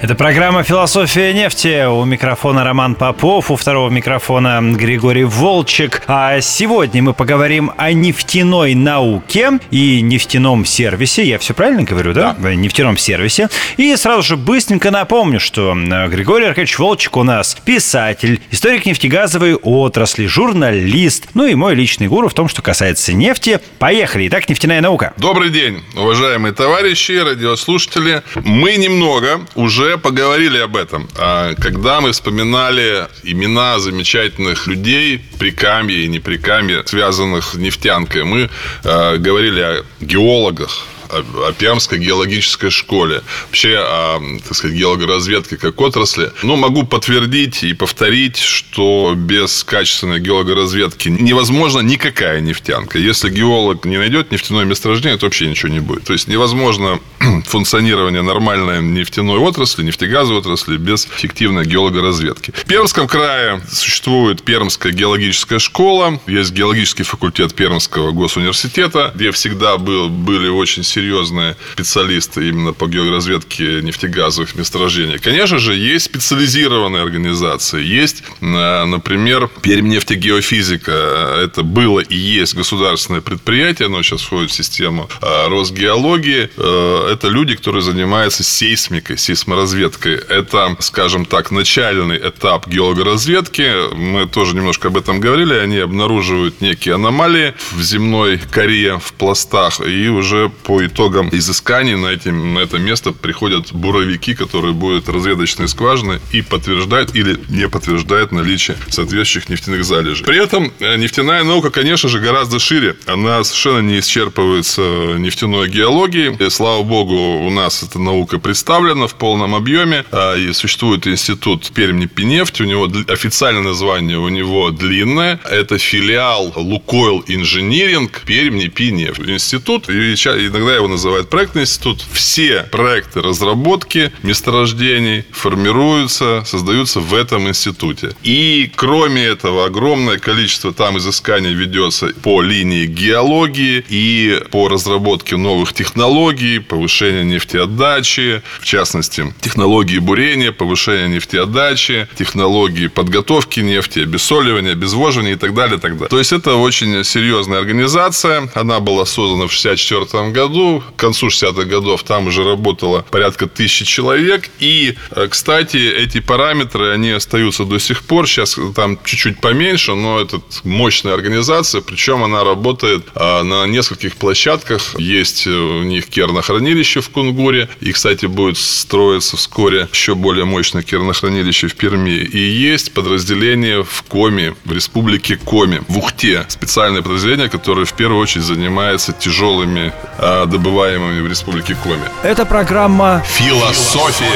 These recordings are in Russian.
это программа «Философия нефти». У микрофона Роман Попов, у второго микрофона Григорий Волчек. А сегодня мы поговорим о нефтяной науке и нефтяном сервисе. Я все правильно говорю, да? да. Нефтяном сервисе. И сразу же быстренько напомню, что Григорий Аркадьевич Волчек у нас писатель, историк нефтегазовой отрасли, журналист, ну и мой личный гуру в том, что касается нефти. Поехали. Итак, нефтяная наука. Добрый день, уважаемые товарищи, радиослушатели. Мы немного уже уже поговорили об этом. А когда мы вспоминали имена замечательных людей, прикамье и не прикамье, связанных с нефтянкой, мы э, говорили о геологах, о Пермской геологической школе, вообще о, так сказать, геологоразведке как отрасли. Ну, могу подтвердить и повторить, что без качественной геологоразведки невозможно никакая нефтянка. Если геолог не найдет нефтяное месторождение, то вообще ничего не будет. То есть невозможно функционирование нормальной нефтяной отрасли, нефтегазовой отрасли без эффективной геологоразведки. В Пермском крае существует Пермская геологическая школа, есть геологический факультет Пермского госуниверситета, где всегда был, были очень серьезные специалисты именно по георазведке нефтегазовых месторождений. Конечно же, есть специализированные организации. Есть, э, например, Пермнефтегеофизика. Это было и есть государственное предприятие, оно сейчас входит в систему э, Росгеологии. Э, это люди, которые занимаются сейсмикой, сейсморазведкой. Это, скажем так, начальный этап геологоразведки. Мы тоже немножко об этом говорили. Они обнаруживают некие аномалии в земной коре, в пластах, и уже по итогам изысканий на, эти, на это место приходят буровики, которые будут разведочные скважины и подтверждают или не подтверждают наличие соответствующих нефтяных залежей. При этом э, нефтяная наука, конечно же, гораздо шире. Она совершенно не исчерпывается нефтяной геологией. И, слава богу, у нас эта наука представлена в полном объеме. А, и существует институт Пермнефть. У него официальное название у него длинное. Это филиал Лукойл Инжиниринг Пермнефть. Институт. И иногда его называют проектный институт. Все проекты разработки месторождений формируются, создаются в этом институте. И кроме этого, огромное количество там изысканий ведется по линии геологии и по разработке новых технологий, повышения нефтеотдачи, в частности, технологии бурения, повышения нефтеотдачи, технологии подготовки нефти, обессоливания, обезвоживания и так далее, и так далее. То есть, это очень серьезная организация. Она была создана в 1964 году к концу 60-х годов там уже работало порядка тысячи человек. И, э, кстати, эти параметры, они остаются до сих пор. Сейчас там чуть-чуть поменьше, но это мощная организация. Причем она работает э, на нескольких площадках. Есть у них кернохранилище в Кунгуре. И, кстати, будет строиться вскоре еще более мощное кернохранилище в Перми. И есть подразделение в Коми, в республике Коми, в Ухте. Специальное подразделение, которое в первую очередь занимается тяжелыми э, добываемыми в республике Коми. Это программа «Философия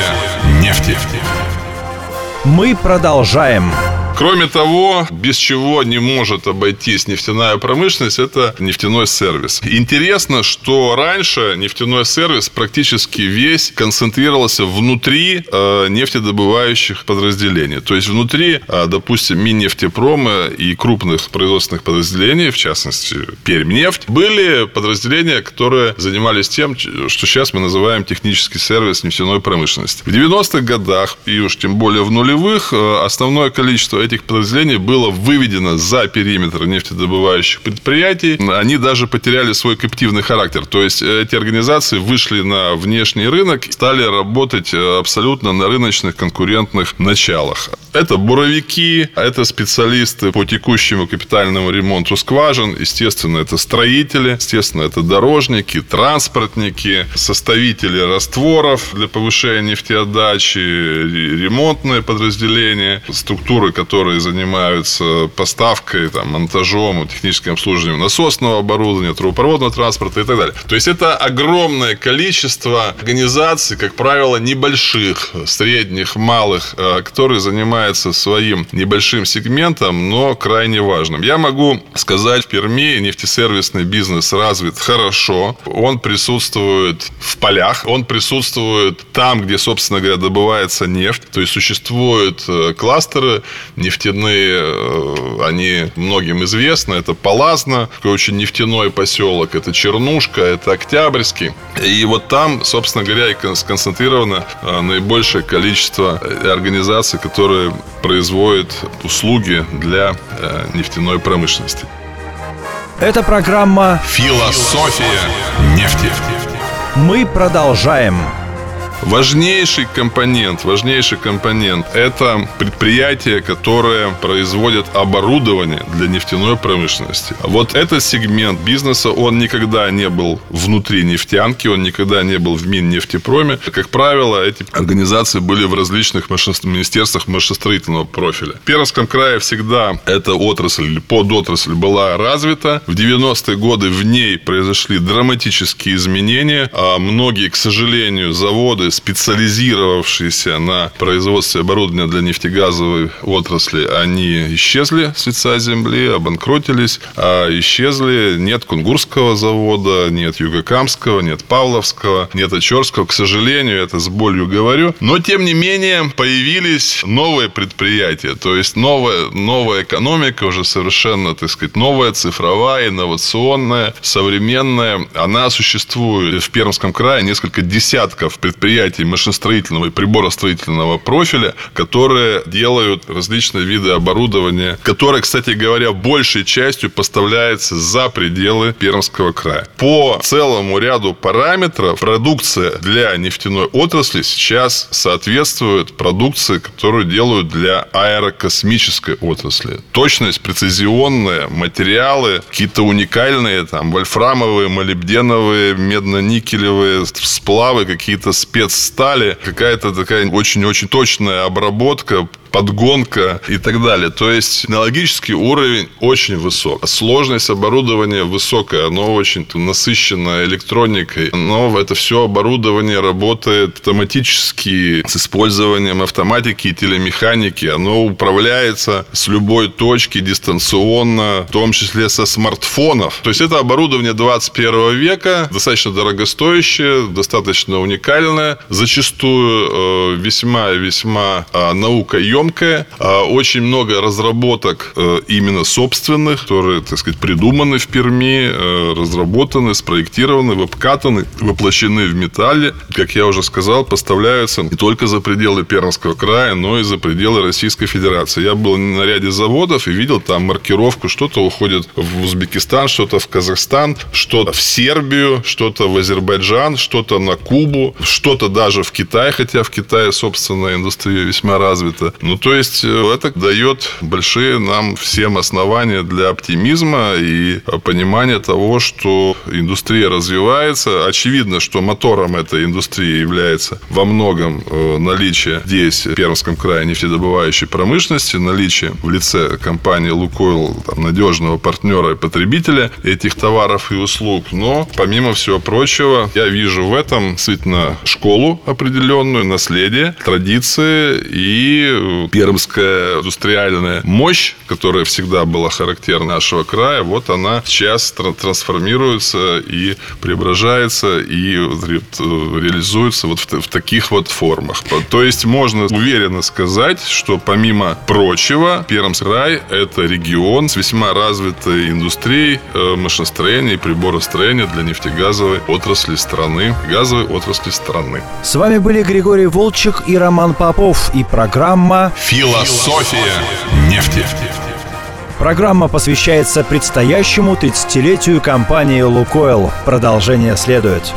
нефти». Мы продолжаем. Кроме того, без чего не может обойтись нефтяная промышленность, это нефтяной сервис. Интересно, что раньше нефтяной сервис практически весь концентрировался внутри э, нефтедобывающих подразделений. То есть внутри, э, допустим, Миннефтепрома и крупных производственных подразделений, в частности, Пермнефть, были подразделения, которые занимались тем, что сейчас мы называем технический сервис нефтяной промышленности. В 90-х годах, и уж тем более в нулевых, э, основное количество этих подразделений было выведено за периметр нефтедобывающих предприятий. Они даже потеряли свой каптивный характер. То есть, эти организации вышли на внешний рынок, стали работать э, абсолютно на рыночных конкурентных началах. Это буровики, это специалисты по текущему капитальному ремонту скважин, естественно, это строители, естественно, это дорожники, транспортники, составители растворов для повышения нефтеотдачи, ремонтные подразделения, структуры, которые которые занимаются поставкой, там, монтажом, техническим обслуживанием насосного оборудования, трубопроводного транспорта и так далее. То есть это огромное количество организаций, как правило, небольших, средних, малых, э, которые занимаются своим небольшим сегментом, но крайне важным. Я могу сказать, в Перми нефтесервисный бизнес развит хорошо. Он присутствует в полях, он присутствует там, где, собственно говоря, добывается нефть. То есть существуют э, кластеры нефтяные, э, они многим известны. Это Палазно, такой очень нефтяной поселок, это Чернушка, это Октябрьский. И вот там, собственно говоря, и сконцентрировано э, наибольшее количество организаций, которые производят услуги для нефтяной промышленности. Это программа «Философия нефти». Мы продолжаем. Важнейший компонент, важнейший компонент – это предприятия, которые производят оборудование для нефтяной промышленности. Вот этот сегмент бизнеса, он никогда не был внутри нефтянки, он никогда не был в Миннефтепроме. Как правило, эти организации были в различных министерствах машиностроительного профиля. В Пермском крае всегда эта отрасль или подотрасль была развита. В 90-е годы в ней произошли драматические изменения. А многие, к сожалению, заводы специализировавшиеся на производстве оборудования для нефтегазовой отрасли, они исчезли с лица земли, обанкротились, а исчезли нет Кунгурского завода, нет Югокамского, нет Павловского, нет Очерского. К сожалению, это с болью говорю. Но, тем не менее, появились новые предприятия. То есть, новая, новая экономика уже совершенно, так сказать, новая, цифровая, инновационная, современная. Она существует в Пермском крае несколько десятков предприятий предприятий машиностроительного и приборостроительного профиля, которые делают различные виды оборудования, которое, кстати говоря, большей частью поставляется за пределы Пермского края. По целому ряду параметров продукция для нефтяной отрасли сейчас соответствует продукции, которую делают для аэрокосмической отрасли. Точность, прецизионные материалы, какие-то уникальные, там, вольфрамовые, молибденовые, медно-никелевые сплавы, какие-то спец стали, какая-то такая очень-очень точная обработка подгонка и так далее. То есть технологический уровень очень высок. Сложность оборудования высокая, оно очень насыщено электроникой, но это все оборудование работает автоматически с использованием автоматики и телемеханики. Оно управляется с любой точки дистанционно, в том числе со смартфонов. То есть это оборудование 21 века, достаточно дорогостоящее, достаточно уникальное, зачастую весьма-весьма э, емкая. А, очень много разработок э, именно собственных, которые, так сказать, придуманы в Перми, э, разработаны, спроектированы, обкатаны, воплощены в металле. Как я уже сказал, поставляются не только за пределы Пермского края, но и за пределы Российской Федерации. Я был на ряде заводов и видел там маркировку, что-то уходит в Узбекистан, что-то в Казахстан, что-то в Сербию, что-то в Азербайджан, что-то на Кубу, что-то даже в Китай, хотя в Китае собственная индустрия весьма развита. Ну, то есть, э, это дает большие нам всем основания для оптимизма и понимания того, что индустрия развивается. Очевидно, что мотором этой индустрии является во многом э, наличие здесь, в Пермском крае, нефтедобывающей промышленности, наличие в лице компании «Лукойл» там, надежного партнера и потребителя этих товаров и услуг. Но, помимо всего прочего, я вижу в этом действительно школу определенную, наследие, традиции и пермская индустриальная мощь, которая всегда была характерна нашего края, вот она сейчас трансформируется и преображается и реализуется вот в, таких вот формах. То есть можно уверенно сказать, что помимо прочего, Пермский край – это регион с весьма развитой индустрией э, машиностроения и приборостроения для нефтегазовой отрасли страны, газовой отрасли страны. С вами были Григорий Волчек и Роман Попов и Философия нефти. Программа посвящается предстоящему 30-летию компании «Лукойл». Продолжение следует.